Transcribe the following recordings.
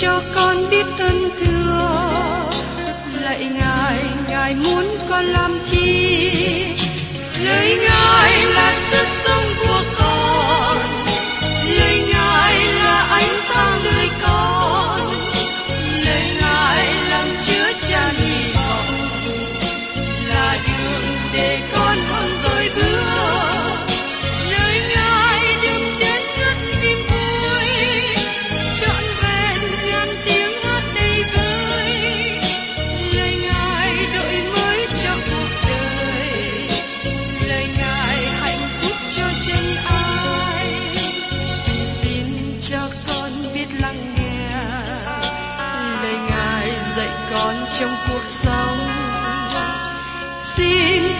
cho con biết ơn thương, lạy ngài ngài muốn con làm chi?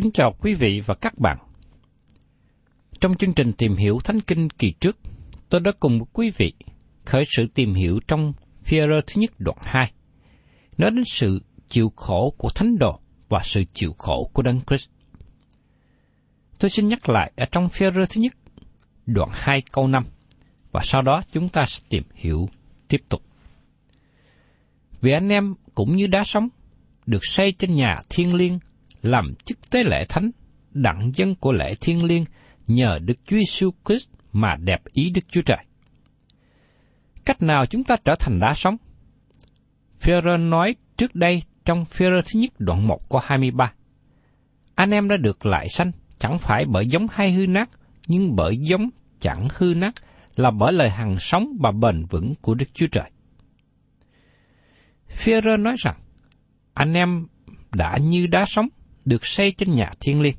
Kính chào quý vị và các bạn. Trong chương trình tìm hiểu Thánh Kinh kỳ trước, tôi đã cùng quý vị khởi sự tìm hiểu trong phía thứ nhất đoạn 2, nói đến sự chịu khổ của Thánh Đồ và sự chịu khổ của Đấng Christ. Tôi xin nhắc lại ở trong phía thứ nhất, đoạn 2 câu 5, và sau đó chúng ta sẽ tìm hiểu tiếp tục. Vì anh em cũng như đá sống, được xây trên nhà thiên liêng, làm chức tế lễ thánh, đặng dân của lễ thiên liêng nhờ Đức Chúa Giêsu Christ mà đẹp ý Đức Chúa Trời. Cách nào chúng ta trở thành đá sống? Phêrô nói trước đây trong Phêrô thứ nhất đoạn 1 câu 23. Anh em đã được lại sanh, chẳng phải bởi giống hay hư nát, nhưng bởi giống chẳng hư nát, là bởi lời hằng sống và bền vững của Đức Chúa Trời. Phêrô nói rằng, anh em đã như đá sống, được xây trên nhà thiên liêng.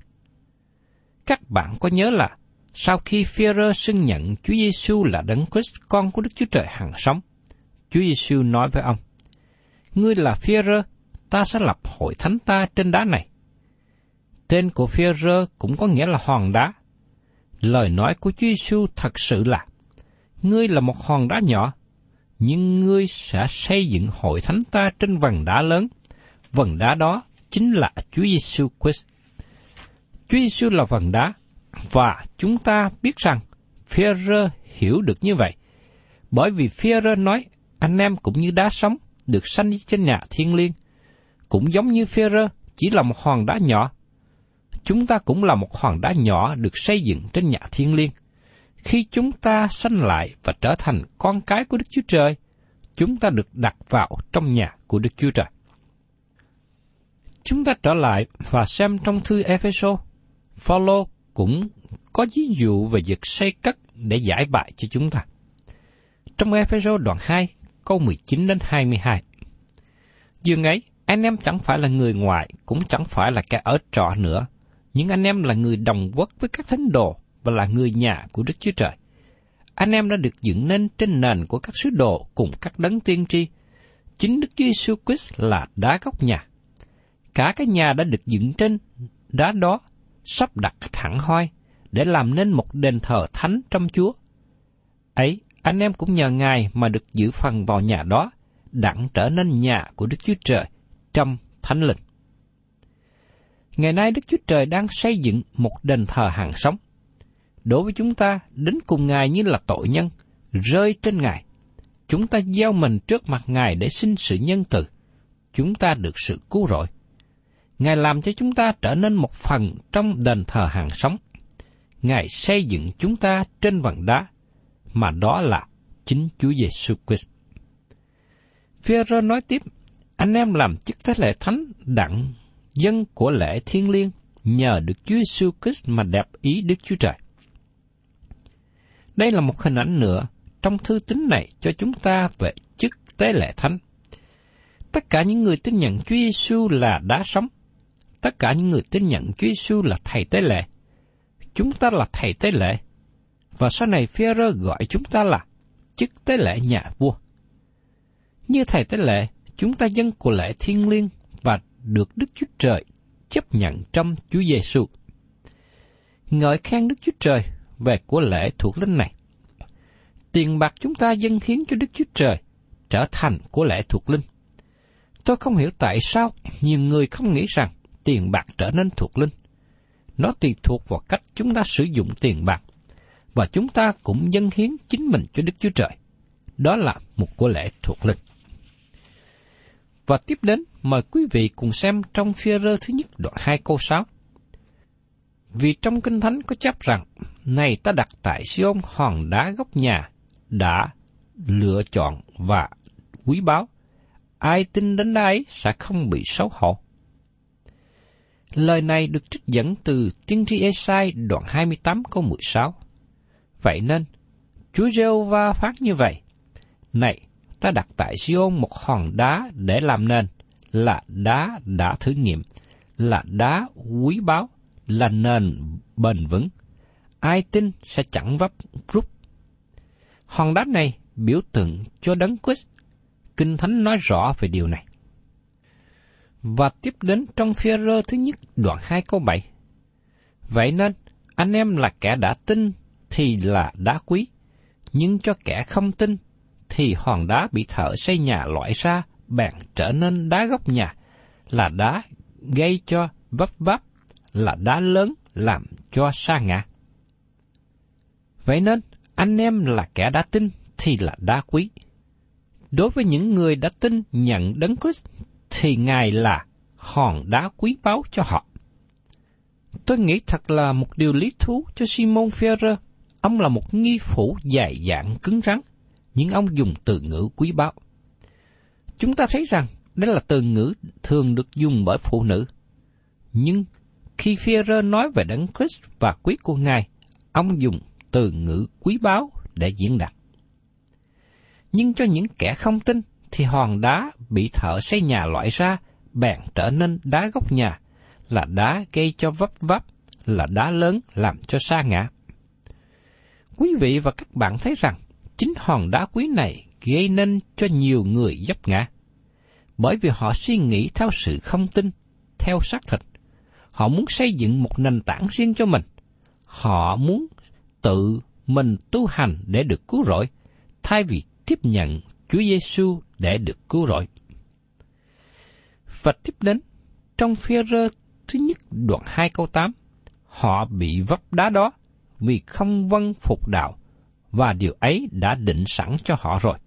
Các bạn có nhớ là sau khi Phêrô xưng nhận Chúa Giêsu là Đấng Christ, con của Đức Chúa Trời hằng sống, Chúa Giêsu nói với ông: Ngươi là Phêrô, ta sẽ lập hội thánh ta trên đá này. Tên của Phêrô cũng có nghĩa là hòn đá. Lời nói của Chúa Giêsu thật sự là: Ngươi là một hòn đá nhỏ, nhưng ngươi sẽ xây dựng hội thánh ta trên vầng đá lớn. vầng đá đó chính là Chúa Giêsu Christ. Chúa Giêsu là phần đá, và chúng ta biết rằng Phêrô hiểu được như vậy, bởi vì Phêrô nói anh em cũng như đá sống được sanh trên nhà thiên liêng, cũng giống như Phêrô chỉ là một hòn đá nhỏ. Chúng ta cũng là một hòn đá nhỏ được xây dựng trên nhà thiên liêng. Khi chúng ta sanh lại và trở thành con cái của Đức Chúa Trời, chúng ta được đặt vào trong nhà của Đức Chúa Trời. Chúng ta trở lại và xem trong thư Epheso, Phaolô cũng có ví dụ về việc xây cất để giải bại cho chúng ta. Trong Epheso đoạn 2, câu 19 đến 22. Dường ấy, anh em chẳng phải là người ngoài, cũng chẳng phải là kẻ ở trọ nữa, nhưng anh em là người đồng quốc với các thánh đồ và là người nhà của Đức Chúa Trời. Anh em đã được dựng nên trên nền của các sứ đồ cùng các đấng tiên tri. Chính Đức Chúa Giêsu Christ là đá góc nhà. Cả cái nhà đã được dựng trên đá đó, sắp đặt thẳng hẳn hoi, để làm nên một đền thờ thánh trong Chúa. Ấy, anh em cũng nhờ Ngài mà được giữ phần vào nhà đó, đặng trở nên nhà của Đức Chúa Trời trong thánh linh. Ngày nay Đức Chúa Trời đang xây dựng một đền thờ hàng sống. Đối với chúng ta, đến cùng Ngài như là tội nhân, rơi trên Ngài. Chúng ta gieo mình trước mặt Ngài để xin sự nhân từ. Chúng ta được sự cứu rỗi. Ngài làm cho chúng ta trở nên một phần trong đền thờ hàng sống. Ngài xây dựng chúng ta trên vầng đá, mà đó là chính Chúa Giêsu Christ. Phêrô nói tiếp, anh em làm chức thế lễ thánh đặng dân của lễ thiên liêng nhờ được Chúa Giêsu Christ mà đẹp ý Đức Chúa Trời. Đây là một hình ảnh nữa trong thư tín này cho chúng ta về chức tế lễ thánh. Tất cả những người tin nhận Chúa Giêsu là đá sống. Tất cả những người tin nhận Chúa Giêsu là thầy tế lễ. Chúng ta là thầy tế lễ. Và sau này Phi-rơ gọi chúng ta là chức tế lễ nhà vua. Như thầy tế lễ, chúng ta dân của lễ thiên liêng và được Đức Chúa Trời chấp nhận trong Chúa Giêsu. Ngợi khen Đức Chúa Trời về của lễ thuộc linh này. Tiền bạc chúng ta dâng hiến cho Đức Chúa Trời trở thành của lễ thuộc linh. Tôi không hiểu tại sao nhiều người không nghĩ rằng tiền bạc trở nên thuộc linh. Nó tùy thuộc vào cách chúng ta sử dụng tiền bạc, và chúng ta cũng dâng hiến chính mình cho Đức Chúa Trời. Đó là một của lễ thuộc linh. Và tiếp đến, mời quý vị cùng xem trong phía rơ thứ nhất đoạn 2 câu 6. Vì trong Kinh Thánh có chấp rằng, này ta đặt tại Siôn hòn đá góc nhà, đã lựa chọn và quý báu, ai tin đến đây sẽ không bị xấu hổ. Lời này được trích dẫn từ tiên tri Esai đoạn 28 câu 16. Vậy nên, Chúa giê va phát như vậy. Này, ta đặt tại Siôn một hòn đá để làm nền, là đá đã thử nghiệm, là đá quý báu, là nền bền vững. Ai tin sẽ chẳng vấp rút. Hòn đá này biểu tượng cho đấng Christ. Kinh Thánh nói rõ về điều này. Và tiếp đến trong phía rơ thứ nhất đoạn 2 câu 7. Vậy nên, anh em là kẻ đã tin thì là đá quý, nhưng cho kẻ không tin thì hòn đá bị thợ xây nhà loại ra bèn trở nên đá góc nhà, là đá gây cho vấp vấp, là đá lớn làm cho sa ngã. Vậy nên, anh em là kẻ đã tin thì là đá quý. Đối với những người đã tin nhận đấng Christ thì Ngài là hòn đá quý báu cho họ. Tôi nghĩ thật là một điều lý thú cho Simon Ferrer. Ông là một nghi phủ dài dạng cứng rắn, nhưng ông dùng từ ngữ quý báu. Chúng ta thấy rằng đây là từ ngữ thường được dùng bởi phụ nữ. Nhưng khi Ferrer nói về đấng Christ và quý của Ngài, ông dùng từ ngữ quý báu để diễn đạt. Nhưng cho những kẻ không tin, thì hòn đá bị thợ xây nhà loại ra, bèn trở nên đá gốc nhà, là đá gây cho vấp vấp, là đá lớn làm cho sa ngã. Quý vị và các bạn thấy rằng, chính hòn đá quý này gây nên cho nhiều người dấp ngã. Bởi vì họ suy nghĩ theo sự không tin, theo xác thịt. Họ muốn xây dựng một nền tảng riêng cho mình. Họ muốn tự mình tu hành để được cứu rỗi, thay vì tiếp nhận Chúa Giêsu để được cứu rỗi. Và tiếp đến, trong phía rơ thứ nhất đoạn 2 câu 8, họ bị vấp đá đó vì không vâng phục đạo, và điều ấy đã định sẵn cho họ rồi.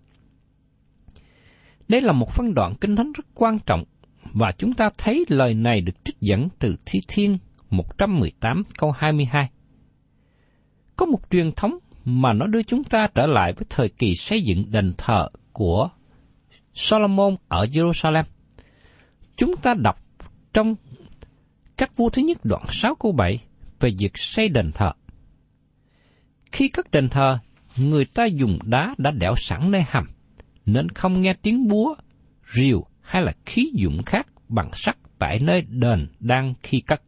Đây là một phân đoạn kinh thánh rất quan trọng, và chúng ta thấy lời này được trích dẫn từ Thi Thiên 118 câu 22. Có một truyền thống mà nó đưa chúng ta trở lại với thời kỳ xây dựng đền thờ của Solomon ở Jerusalem. Chúng ta đọc trong các vua thứ nhất đoạn 6 câu 7 về việc xây đền thờ. Khi cất đền thờ, người ta dùng đá đã đẽo sẵn nơi hầm, nên không nghe tiếng búa, rìu hay là khí dụng khác bằng sắt tại nơi đền đang khi cất.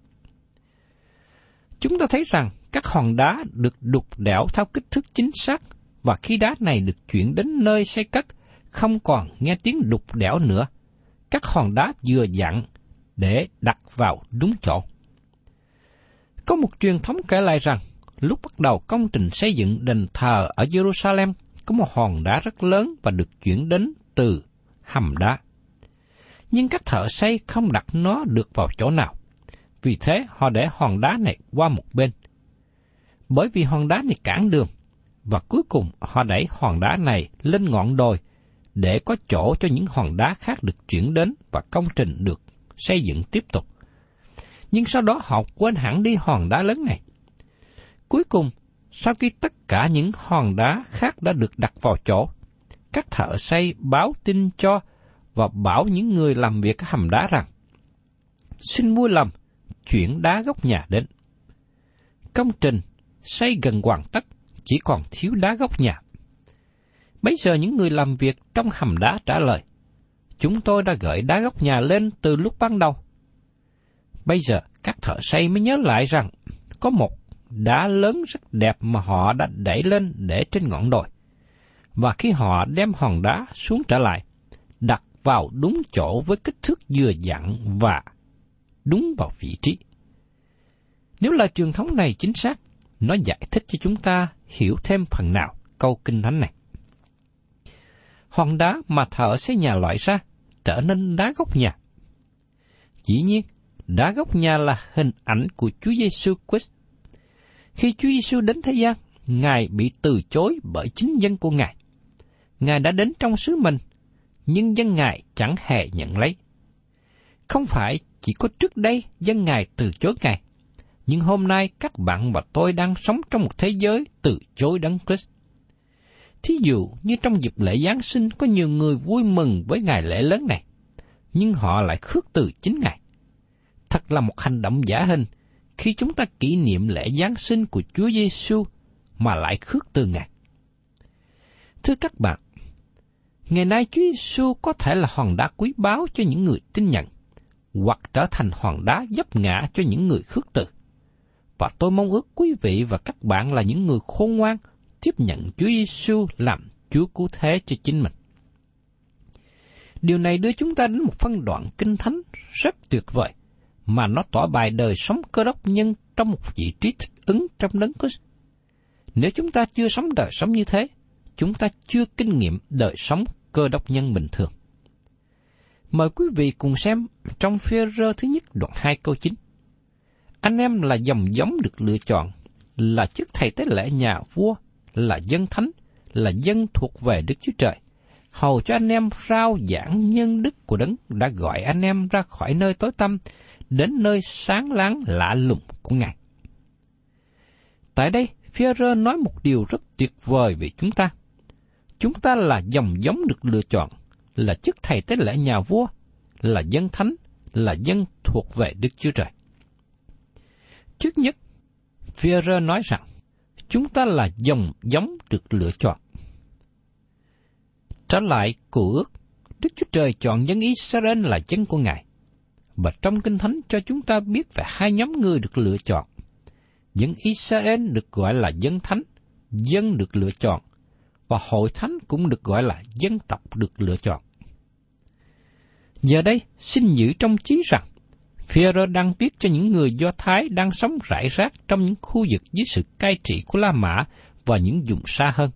Chúng ta thấy rằng các hòn đá được đục đẽo theo kích thước chính xác và khi đá này được chuyển đến nơi xây cất, không còn nghe tiếng đục đẽo nữa. Các hòn đá vừa dặn để đặt vào đúng chỗ. Có một truyền thống kể lại rằng, lúc bắt đầu công trình xây dựng đền thờ ở Jerusalem, có một hòn đá rất lớn và được chuyển đến từ hầm đá. Nhưng các thợ xây không đặt nó được vào chỗ nào, Vì thế họ để hòn đá này qua một bên. Bởi vì hòn đá này cản đường, và cuối cùng họ đẩy hòn đá này lên ngọn đồi để có chỗ cho những hòn đá khác được chuyển đến và công trình được xây dựng tiếp tục. Nhưng sau đó họ quên hẳn đi hòn đá lớn này. Cuối cùng, sau khi tất cả những hòn đá khác đã được đặt vào chỗ, các thợ xây báo tin cho và bảo những người làm việc ở hầm đá rằng, xin vui lòng chuyển đá gốc nhà đến. Công trình xây gần hoàn tất, chỉ còn thiếu đá gốc nhà. Bây giờ những người làm việc trong hầm đá trả lời, chúng tôi đã gửi đá gốc nhà lên từ lúc ban đầu. Bây giờ các thợ xây mới nhớ lại rằng có một đá lớn rất đẹp mà họ đã đẩy lên để trên ngọn đồi. Và khi họ đem hòn đá xuống trở lại, đặt vào đúng chỗ với kích thước vừa dặn và đúng vào vị trí. Nếu là truyền thống này chính xác, nó giải thích cho chúng ta hiểu thêm phần nào câu kinh thánh này. Hòn đá mà thợ xây nhà loại ra trở nên đá gốc nhà. Dĩ nhiên, đá gốc nhà là hình ảnh của Chúa Giêsu Christ. Khi Chúa Giêsu đến thế gian, Ngài bị từ chối bởi chính dân của Ngài. Ngài đã đến trong sứ mình, nhưng dân Ngài chẳng hề nhận lấy. Không phải chỉ có trước đây dân Ngài từ chối Ngài, nhưng hôm nay các bạn và tôi đang sống trong một thế giới từ chối Đấng Christ. Thí dụ như trong dịp lễ Giáng sinh có nhiều người vui mừng với ngày lễ lớn này, nhưng họ lại khước từ chính Ngài. Thật là một hành động giả hình khi chúng ta kỷ niệm lễ Giáng sinh của Chúa Giêsu mà lại khước từ Ngài. Thưa các bạn, ngày nay Chúa Giêsu có thể là hòn đá quý báu cho những người tin nhận, hoặc trở thành hòn đá dấp ngã cho những người khước từ. Và tôi mong ước quý vị và các bạn là những người khôn ngoan, tiếp nhận Chúa Giêsu làm Chúa cứu thế cho chính mình. Điều này đưa chúng ta đến một phân đoạn kinh thánh rất tuyệt vời, mà nó tỏ bài đời sống cơ đốc nhân trong một vị trí thích ứng trong đấng Christ. Nếu chúng ta chưa sống đời sống như thế, chúng ta chưa kinh nghiệm đời sống cơ đốc nhân bình thường. Mời quý vị cùng xem trong phía rơ thứ nhất đoạn 2 câu 9. Anh em là dòng giống được lựa chọn, là chức thầy tế lễ nhà vua, là dân thánh, là dân thuộc về Đức Chúa Trời. Hầu cho anh em rao giảng nhân đức của đấng đã gọi anh em ra khỏi nơi tối tăm, đến nơi sáng láng lạ lùng của Ngài. Tại đây, Führer nói một điều rất tuyệt vời về chúng ta. Chúng ta là dòng giống được lựa chọn, là chức thầy tế lễ nhà vua, là dân thánh, là dân thuộc về Đức Chúa Trời. Trước nhất, Führer nói rằng, chúng ta là dòng giống được lựa chọn. Trở lại cụ ước, Đức Chúa Trời chọn dân Israel là dân của Ngài. Và trong Kinh Thánh cho chúng ta biết về hai nhóm người được lựa chọn. Dân Israel được gọi là dân thánh, dân được lựa chọn, và hội thánh cũng được gọi là dân tộc được lựa chọn. Giờ đây, xin giữ trong trí rằng, Phêrô đang viết cho những người Do Thái đang sống rải rác trong những khu vực dưới sự cai trị của La Mã và những vùng xa hơn.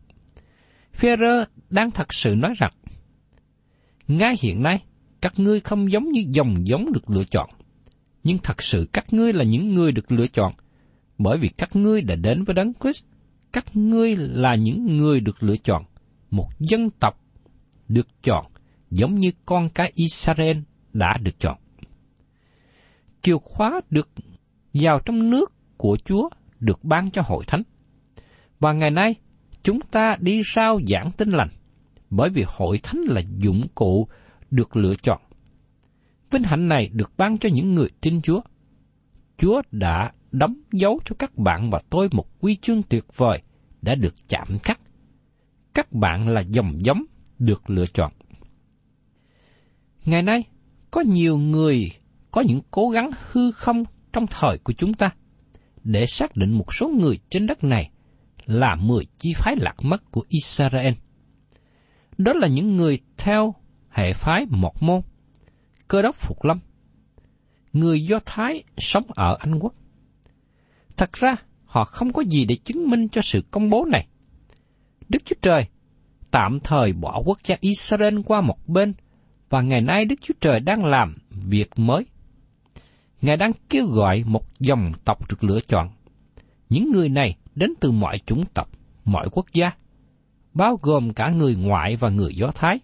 Phêrô đang thật sự nói rằng, ngay hiện nay, các ngươi không giống như dòng giống được lựa chọn, nhưng thật sự các ngươi là những người được lựa chọn, bởi vì các ngươi đã đến với Đấng Christ, các ngươi là những người được lựa chọn, một dân tộc được chọn, giống như con cái Israel đã được chọn chìa khóa được vào trong nước của Chúa được ban cho hội thánh. Và ngày nay, chúng ta đi rao giảng tin lành, bởi vì hội thánh là dụng cụ được lựa chọn. Vinh hạnh này được ban cho những người tin Chúa. Chúa đã đóng dấu cho các bạn và tôi một quy chương tuyệt vời đã được chạm khắc. Các bạn là dòng giống được lựa chọn. Ngày nay, có nhiều người có những cố gắng hư không trong thời của chúng ta để xác định một số người trên đất này là mười chi phái lạc mất của Israel. Đó là những người theo hệ phái một môn, cơ đốc Phục Lâm, người Do Thái sống ở Anh Quốc. Thật ra, họ không có gì để chứng minh cho sự công bố này. Đức Chúa Trời tạm thời bỏ quốc gia Israel qua một bên, và ngày nay Đức Chúa Trời đang làm việc mới Ngài đang kêu gọi một dòng tộc được lựa chọn. Những người này đến từ mọi chủng tộc, mọi quốc gia, bao gồm cả người ngoại và người Do Thái,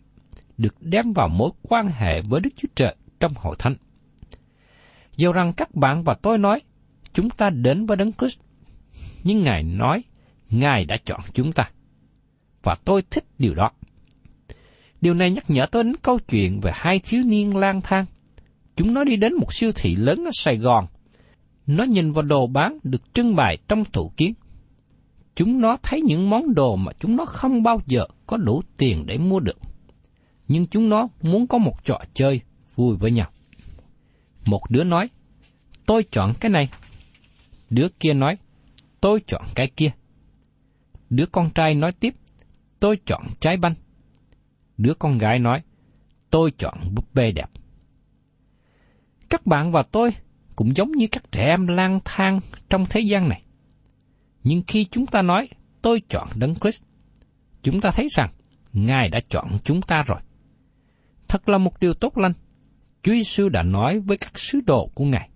được đem vào mối quan hệ với Đức Chúa Trời trong hội thánh. Dù rằng các bạn và tôi nói, chúng ta đến với Đấng Christ, nhưng Ngài nói, Ngài đã chọn chúng ta. Và tôi thích điều đó. Điều này nhắc nhở tôi đến câu chuyện về hai thiếu niên lang thang. Chúng nó đi đến một siêu thị lớn ở Sài Gòn. Nó nhìn vào đồ bán được trưng bày trong tủ kiến. Chúng nó thấy những món đồ mà chúng nó không bao giờ có đủ tiền để mua được. Nhưng chúng nó muốn có một trò chơi vui với nhau. Một đứa nói, tôi chọn cái này. Đứa kia nói, tôi chọn cái kia. Đứa con trai nói tiếp, tôi chọn trái banh. Đứa con gái nói, tôi chọn búp bê đẹp. Các bạn và tôi cũng giống như các trẻ em lang thang trong thế gian này. Nhưng khi chúng ta nói, tôi chọn Đấng Christ, chúng ta thấy rằng Ngài đã chọn chúng ta rồi. Thật là một điều tốt lành. Chúa Giêsu đã nói với các sứ đồ của Ngài.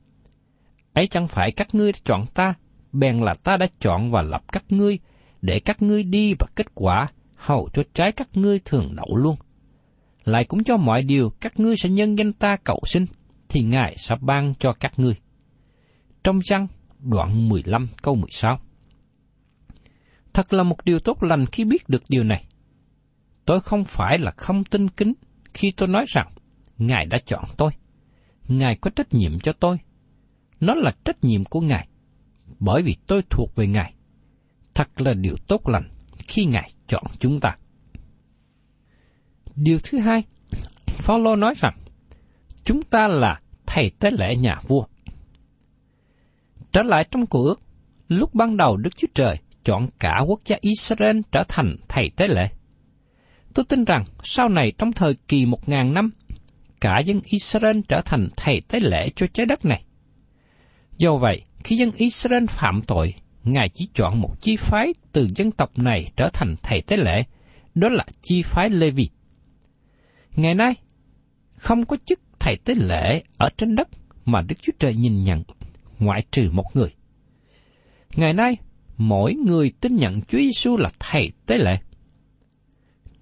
Ấy chẳng phải các ngươi đã chọn ta, bèn là ta đã chọn và lập các ngươi, để các ngươi đi và kết quả, hầu cho trái các ngươi thường đậu luôn. Lại cũng cho mọi điều các ngươi sẽ nhân danh ta cầu xin, thì Ngài sẽ ban cho các ngươi. Trong răng đoạn 15 câu 16 Thật là một điều tốt lành khi biết được điều này. Tôi không phải là không tin kính khi tôi nói rằng Ngài đã chọn tôi. Ngài có trách nhiệm cho tôi. Nó là trách nhiệm của Ngài, bởi vì tôi thuộc về Ngài. Thật là điều tốt lành khi Ngài chọn chúng ta. Điều thứ hai, Phaolô nói rằng chúng ta là thầy tế lễ nhà vua. Trở lại trong cuộc ước, lúc ban đầu Đức Chúa Trời chọn cả quốc gia Israel trở thành thầy tế lễ. Tôi tin rằng sau này trong thời kỳ một ngàn năm, cả dân Israel trở thành thầy tế lễ cho trái đất này. Do vậy, khi dân Israel phạm tội, Ngài chỉ chọn một chi phái từ dân tộc này trở thành thầy tế lễ, đó là chi phái Levi. Ngày nay, không có chức thầy tế lễ ở trên đất mà Đức Chúa Trời nhìn nhận, ngoại trừ một người. Ngày nay, mỗi người tin nhận Chúa Giêsu là thầy tế lễ.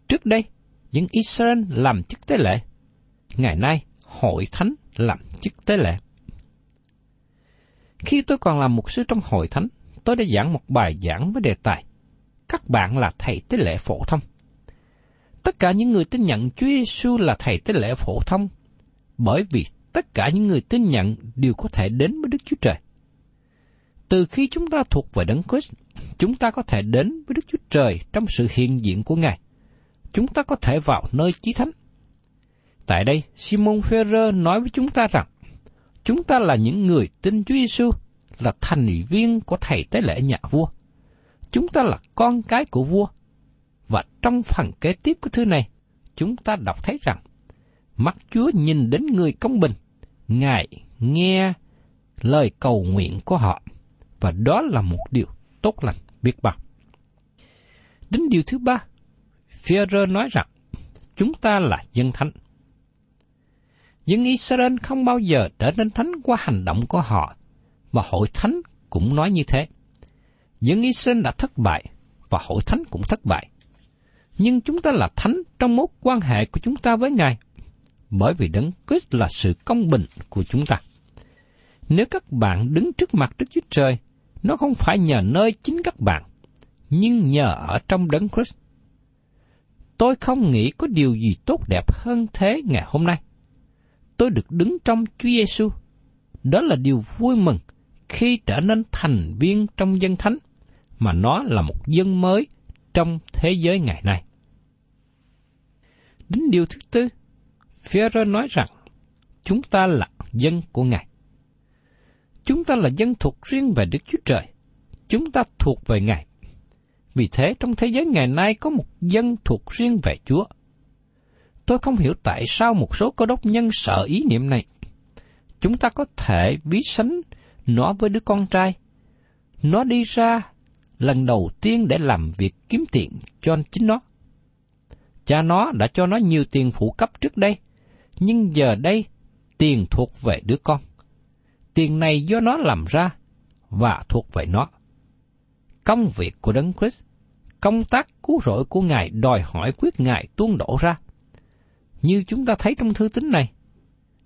Trước đây, những Israel làm chức tế lễ. Ngày nay, hội thánh làm chức tế lễ. Khi tôi còn làm một sư trong hội thánh, tôi đã giảng một bài giảng với đề tài Các bạn là thầy tế lễ phổ thông. Tất cả những người tin nhận Chúa Giêsu là thầy tế lễ phổ thông bởi vì tất cả những người tin nhận đều có thể đến với Đức Chúa Trời. Từ khi chúng ta thuộc về Đấng Christ, chúng ta có thể đến với Đức Chúa Trời trong sự hiện diện của Ngài. Chúng ta có thể vào nơi chí thánh. Tại đây, Simon Ferrer nói với chúng ta rằng, chúng ta là những người tin Chúa Giêsu là thành viên của thầy tế lễ nhà vua. Chúng ta là con cái của vua. Và trong phần kế tiếp của thư này, chúng ta đọc thấy rằng, mắt Chúa nhìn đến người công bình, Ngài nghe lời cầu nguyện của họ, và đó là một điều tốt lành biết bao. Đến điều thứ ba, Führer nói rằng, chúng ta là dân thánh. Dân Israel không bao giờ trở nên thánh qua hành động của họ, và hội thánh cũng nói như thế. Dân Israel đã thất bại, và hội thánh cũng thất bại. Nhưng chúng ta là thánh trong mối quan hệ của chúng ta với Ngài, bởi vì Đấng Christ là sự công bình của chúng ta. Nếu các bạn đứng trước mặt Đức Chúa Trời, nó không phải nhờ nơi chính các bạn, nhưng nhờ ở trong Đấng Christ. Tôi không nghĩ có điều gì tốt đẹp hơn thế ngày hôm nay. Tôi được đứng trong Chúa Giêsu. Đó là điều vui mừng khi trở nên thành viên trong dân thánh, mà nó là một dân mới trong thế giới ngày nay. Đến điều thứ tư, Phêrô nói rằng, chúng ta là dân của Ngài. Chúng ta là dân thuộc riêng về Đức Chúa Trời. Chúng ta thuộc về Ngài. Vì thế trong thế giới ngày nay có một dân thuộc riêng về Chúa. Tôi không hiểu tại sao một số cơ đốc nhân sợ ý niệm này. Chúng ta có thể ví sánh nó với đứa con trai. Nó đi ra lần đầu tiên để làm việc kiếm tiền cho chính nó. Cha nó đã cho nó nhiều tiền phụ cấp trước đây, nhưng giờ đây tiền thuộc về đứa con. Tiền này do nó làm ra và thuộc về nó. Công việc của Đấng Christ, công tác cứu rỗi của Ngài đòi hỏi quyết Ngài tuôn đổ ra. Như chúng ta thấy trong thư tín này,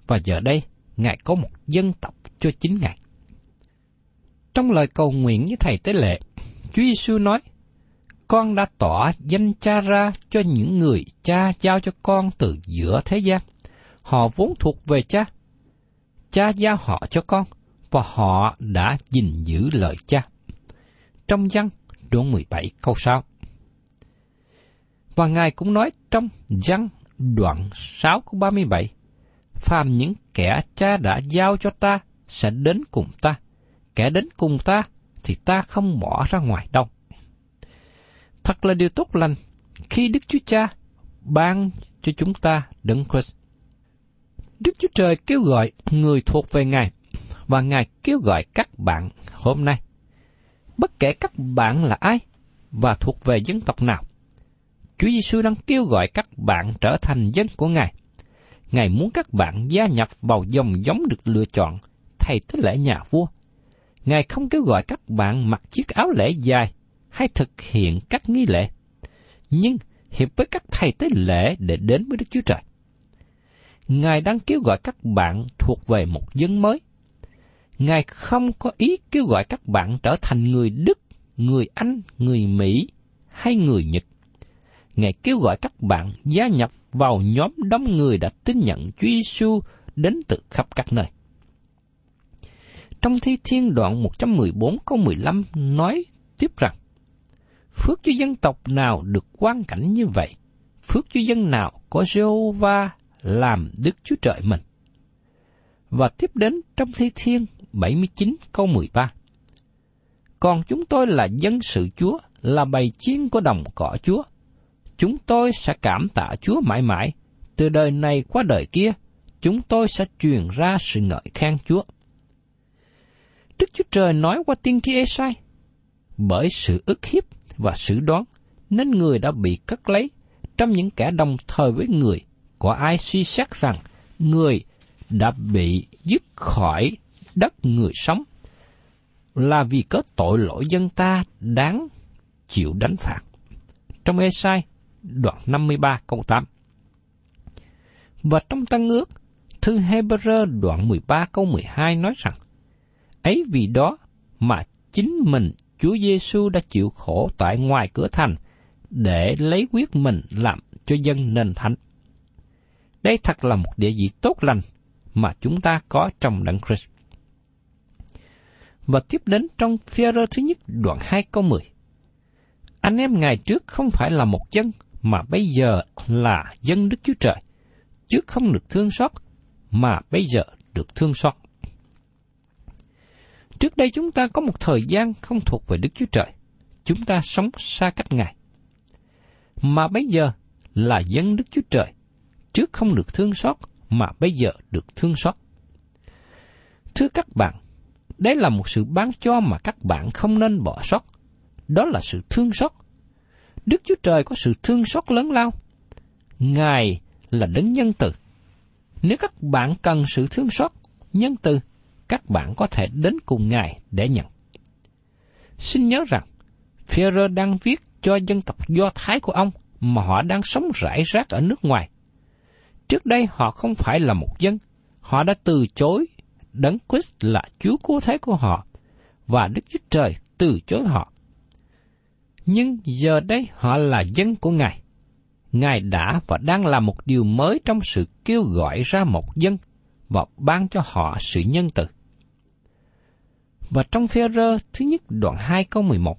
và giờ đây Ngài có một dân tộc cho chính Ngài. Trong lời cầu nguyện với Thầy Tế Lệ, Chúa Giêsu nói, Con đã tỏ danh cha ra cho những người cha giao cho con từ giữa thế gian. Họ vốn thuộc về cha. Cha giao họ cho con, và họ đã gìn giữ lời cha. Trong văn đoạn 17 câu 6. Và Ngài cũng nói trong văn đoạn 6 câu 37, phàm những kẻ cha đã giao cho ta sẽ đến cùng ta, kẻ đến cùng ta thì ta không bỏ ra ngoài đâu. Thật là điều tốt lành khi Đức Chúa Cha ban cho chúng ta đấng Christ. Đức Chúa Trời kêu gọi người thuộc về Ngài và Ngài kêu gọi các bạn hôm nay. Bất kể các bạn là ai và thuộc về dân tộc nào, Chúa Giêsu đang kêu gọi các bạn trở thành dân của Ngài. Ngài muốn các bạn gia nhập vào dòng giống được lựa chọn thay tế lễ nhà vua. Ngài không kêu gọi các bạn mặc chiếc áo lễ dài hay thực hiện các nghi lễ, nhưng hiệp với các thầy tế lễ để đến với Đức Chúa Trời. Ngài đang kêu gọi các bạn thuộc về một dân mới. Ngài không có ý kêu gọi các bạn trở thành người Đức, người Anh, người Mỹ hay người Nhật. Ngài kêu gọi các bạn gia nhập vào nhóm đông người đã tin nhận Chúa Giêsu đến từ khắp các nơi. Trong thi thiên đoạn 114 câu 15 nói tiếp rằng, Phước cho dân tộc nào được quan cảnh như vậy, phước cho dân nào có Jehovah làm Đức Chúa Trời mình. Và tiếp đến trong thi thiên 79 câu 13. Còn chúng tôi là dân sự Chúa, là bầy chiên của đồng cỏ Chúa, chúng tôi sẽ cảm tạ Chúa mãi mãi, từ đời này qua đời kia, chúng tôi sẽ truyền ra sự ngợi khen Chúa. Đức Chúa Trời nói qua tiên tri Esai, bởi sự ức hiếp và sự đoán, nên người đã bị cất lấy trong những kẻ đồng thời với người. Có ai suy xét rằng người đã bị dứt khỏi đất người sống là vì có tội lỗi dân ta đáng chịu đánh phạt. Trong Esai đoạn 53 câu 8. Và trong Tăng ước, thư Hebrew đoạn 13 câu 12 nói rằng, ấy vì đó mà chính mình Chúa Giêsu đã chịu khổ tại ngoài cửa thành để lấy quyết mình làm cho dân nên thánh. Đây thật là một địa vị tốt lành mà chúng ta có trong Đấng Christ. Và tiếp đến trong phi thứ nhất đoạn 2 câu 10. Anh em ngày trước không phải là một dân mà bây giờ là dân Đức Chúa Trời, trước không được thương xót, mà bây giờ được thương xót. Trước đây chúng ta có một thời gian không thuộc về Đức Chúa Trời, chúng ta sống xa cách Ngài. Mà bây giờ là dân Đức Chúa Trời, trước không được thương xót, mà bây giờ được thương xót. Thưa các bạn, đây là một sự bán cho mà các bạn không nên bỏ sót. Đó là sự thương xót Đức Chúa Trời có sự thương xót lớn lao. Ngài là đấng nhân từ. Nếu các bạn cần sự thương xót, nhân từ, các bạn có thể đến cùng Ngài để nhận. Xin nhớ rằng, Führer đang viết cho dân tộc Do Thái của ông mà họ đang sống rải rác ở nước ngoài. Trước đây họ không phải là một dân, họ đã từ chối Đấng Christ là Chúa cứu thế của họ, và Đức Chúa Trời từ chối họ nhưng giờ đây họ là dân của Ngài. Ngài đã và đang làm một điều mới trong sự kêu gọi ra một dân và ban cho họ sự nhân từ. Và trong phê rơ thứ nhất đoạn 2 câu 11,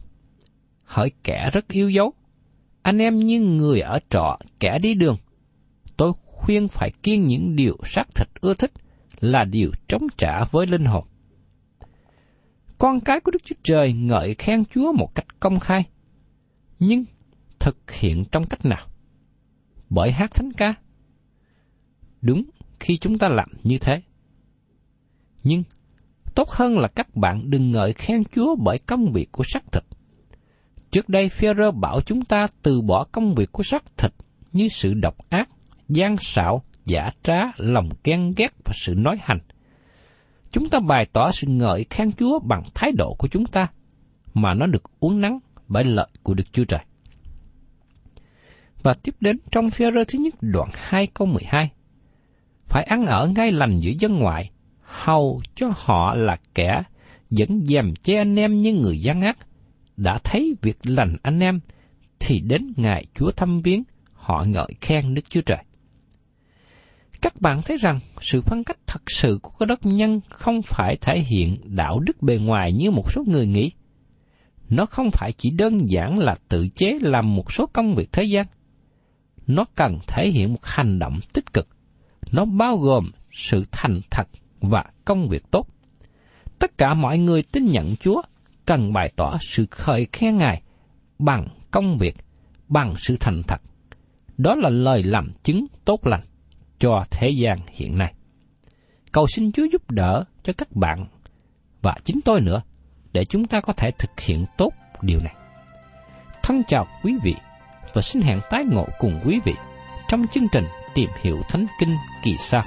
Hỡi kẻ rất yêu dấu, anh em như người ở trọ, kẻ đi đường. Tôi khuyên phải kiêng những điều xác thịt ưa thích là điều chống trả với linh hồn. Con cái của Đức Chúa Trời ngợi khen Chúa một cách công khai – nhưng thực hiện trong cách nào? Bởi hát thánh ca. Đúng khi chúng ta làm như thế. Nhưng tốt hơn là các bạn đừng ngợi khen Chúa bởi công việc của xác thịt. Trước đây Phêrô bảo chúng ta từ bỏ công việc của xác thịt như sự độc ác, gian xạo, giả trá, lòng ghen ghét và sự nói hành. Chúng ta bày tỏ sự ngợi khen Chúa bằng thái độ của chúng ta, mà nó được uống nắng bởi lợi của Đức Chúa Trời. Và tiếp đến trong phía rơ thứ nhất đoạn 2 câu 12. Phải ăn ở ngay lành giữa dân ngoại, hầu cho họ là kẻ vẫn dèm che anh em như người gian ác, đã thấy việc lành anh em, thì đến ngày Chúa thăm viếng, họ ngợi khen Đức Chúa Trời. Các bạn thấy rằng sự phân cách thật sự của cơ đốc nhân không phải thể hiện đạo đức bề ngoài như một số người nghĩ. Nó không phải chỉ đơn giản là tự chế làm một số công việc thế gian. Nó cần thể hiện một hành động tích cực. Nó bao gồm sự thành thật và công việc tốt. Tất cả mọi người tin nhận Chúa cần bày tỏ sự khởi khen Ngài bằng công việc, bằng sự thành thật. Đó là lời làm chứng tốt lành cho thế gian hiện nay. Cầu xin Chúa giúp đỡ cho các bạn và chính tôi nữa để chúng ta có thể thực hiện tốt điều này. Thân chào quý vị và xin hẹn tái ngộ cùng quý vị trong chương trình Tìm hiểu Thánh Kinh kỳ sau.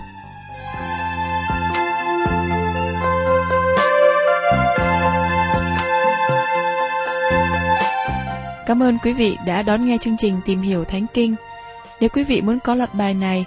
Cảm ơn quý vị đã đón nghe chương trình Tìm hiểu Thánh Kinh. Nếu quý vị muốn có loạt bài này,